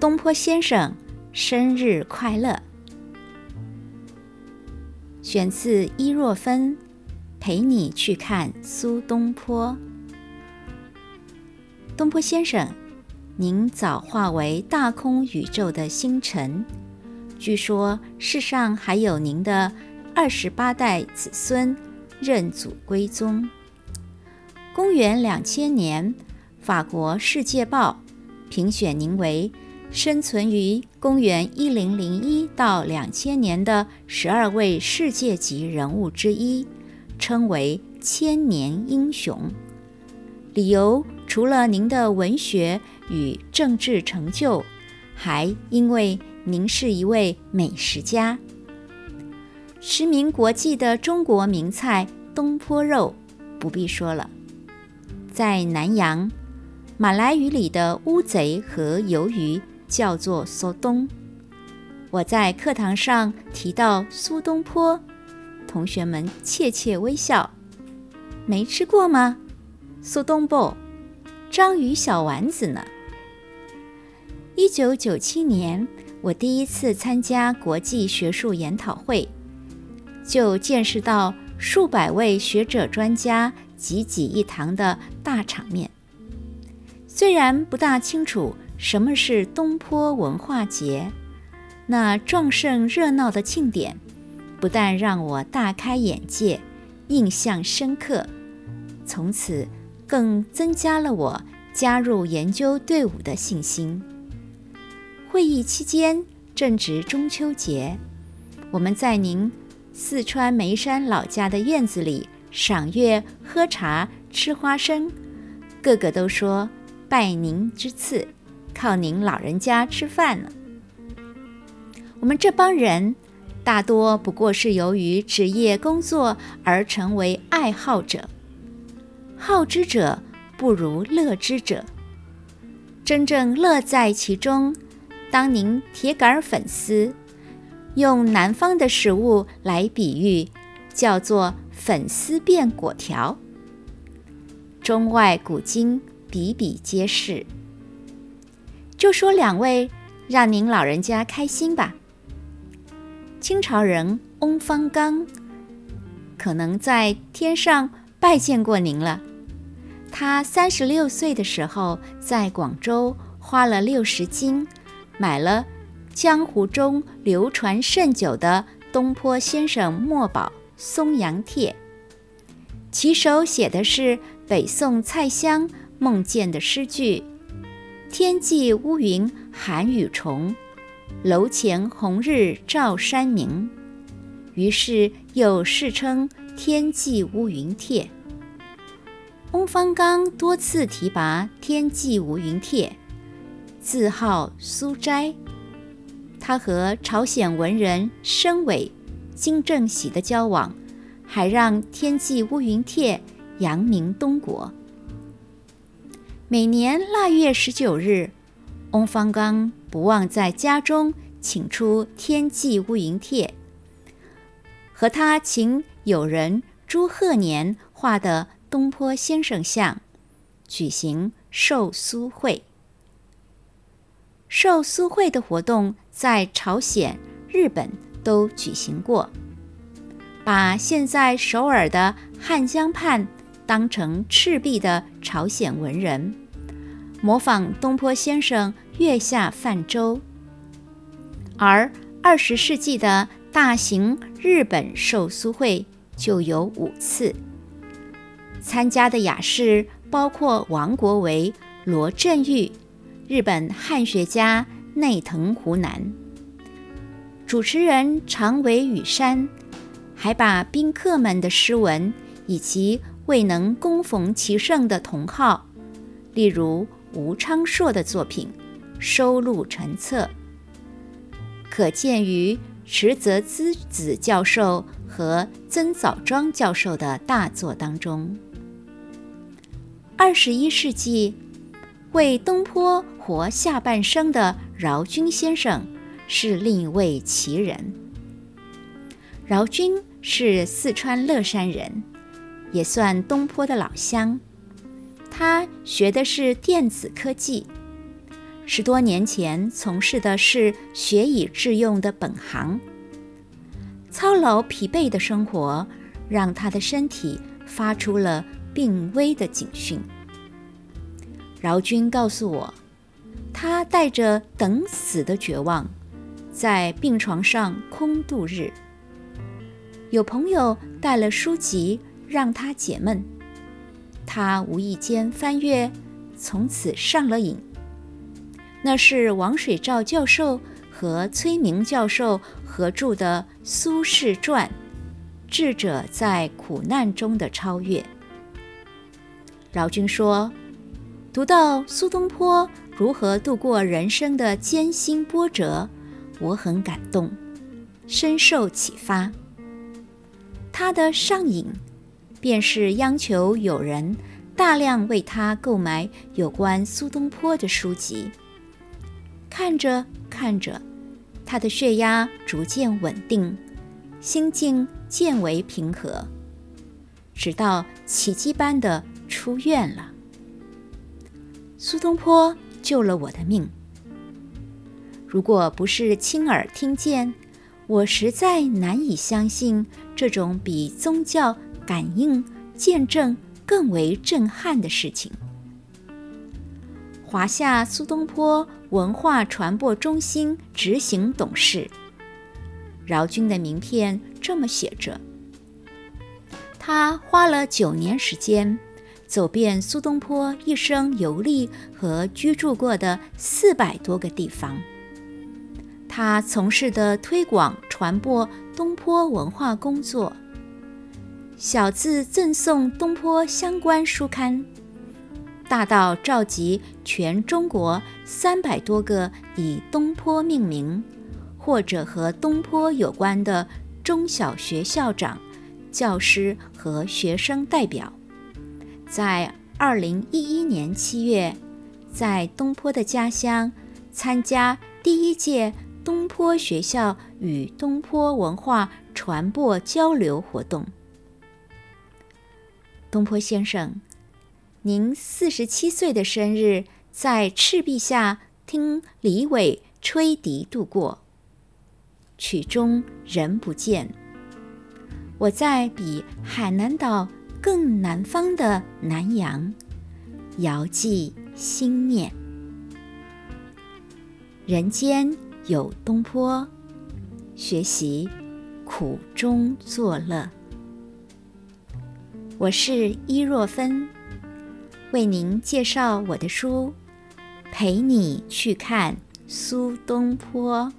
东坡先生生日快乐！选自伊若芬《陪你去看苏东坡》。东坡先生，您早化为大空宇宙的星辰，据说世上还有您的二十八代子孙认祖归宗。公元两千年，法国《世界报》评选您为。生存于公元一零零一到两千年的十二位世界级人物之一，称为千年英雄。理由除了您的文学与政治成就，还因为您是一位美食家。驰名国际的中国名菜东坡肉不必说了，在南洋，马来语里的乌贼和鱿鱼。叫做苏东。我在课堂上提到苏东坡，同学们窃窃微笑。没吃过吗？苏东坡，章鱼小丸子呢？一九九七年，我第一次参加国际学术研讨会，就见识到数百位学者专家济济一堂的大场面。虽然不大清楚。什么是东坡文化节？那壮盛热闹的庆典，不但让我大开眼界、印象深刻，从此更增加了我加入研究队伍的信心。会议期间正值中秋节，我们在您四川眉山老家的院子里赏月、喝茶、吃花生，个个都说拜您之赐。靠您老人家吃饭呢。我们这帮人大多不过是由于职业工作而成为爱好者。好之者不如乐之者。真正乐在其中。当您铁杆粉丝，用南方的食物来比喻，叫做粉丝变果条。中外古今比比皆是。就说两位，让您老人家开心吧。清朝人翁方刚，可能在天上拜见过您了。他三十六岁的时候，在广州花了六十金，买了江湖中流传甚久的东坡先生墨宝《松阳帖》，其手写的是北宋蔡襄梦见的诗句。天际乌云寒雨重，楼前红日照山明。于是又世称《天际乌云帖》。翁方刚多次提拔《天际乌云帖》，自号苏斋。他和朝鲜文人申伟、金正喜的交往，还让《天际乌云帖》扬名东国。每年腊月十九日，翁方刚不忘在家中请出《天际乌云帖》，和他请友人朱鹤年画的东坡先生像，举行寿苏会。寿苏会的活动在朝鲜、日本都举行过，把现在首尔的汉江畔当成赤壁的朝鲜文人。模仿东坡先生月下泛舟，而二十世纪的大型日本寿苏会就有五次，参加的雅士包括王国维、罗振玉、日本汉学家内藤湖南，主持人长尾羽山，还把宾客们的诗文以及未能恭逢其盛的同好，例如。吴昌硕的作品收录成册，可见于池泽滋子教授和曾枣庄教授的大作当中。二十一世纪为东坡活下半生的饶君先生是另一位奇人。饶君是四川乐山人，也算东坡的老乡。他学的是电子科技，十多年前从事的是学以致用的本行，操劳疲惫的生活让他的身体发出了病危的警讯。饶军告诉我，他带着等死的绝望，在病床上空度日。有朋友带了书籍让他解闷，他无意间翻阅，从此上了瘾。那是王水照教授和崔明教授合著的《苏轼传》，智者在苦难中的超越。饶君说，读到苏东坡如何度过人生的艰辛波折，我很感动，深受启发。他的上瘾，便是央求有人大量为他购买有关苏东坡的书籍。看着看着，他的血压逐渐稳定，心境渐为平和，直到奇迹般的出院了。苏东坡救了我的命。如果不是亲耳听见，我实在难以相信这种比宗教感应见证更为震撼的事情。华夏苏东坡文化传播中心执行董事饶军的名片这么写着：他花了九年时间，走遍苏东坡一生游历和居住过的四百多个地方。他从事的推广传播东坡文化工作，小字赠送东坡相关书刊，大到召集全中国三百多个以东坡命名或者和东坡有关的中小学校长、教师和学生代表，在二零一一年七月，在东坡的家乡参加第一届。东坡学校与东坡文化传播交流活动。东坡先生，您四十七岁的生日在赤壁下听李伟吹笛度过，曲中人不见。我在比海南岛更南方的南洋，遥寄心念。人间。有东坡，学习苦中作乐。我是伊若芬，为您介绍我的书，陪你去看苏东坡。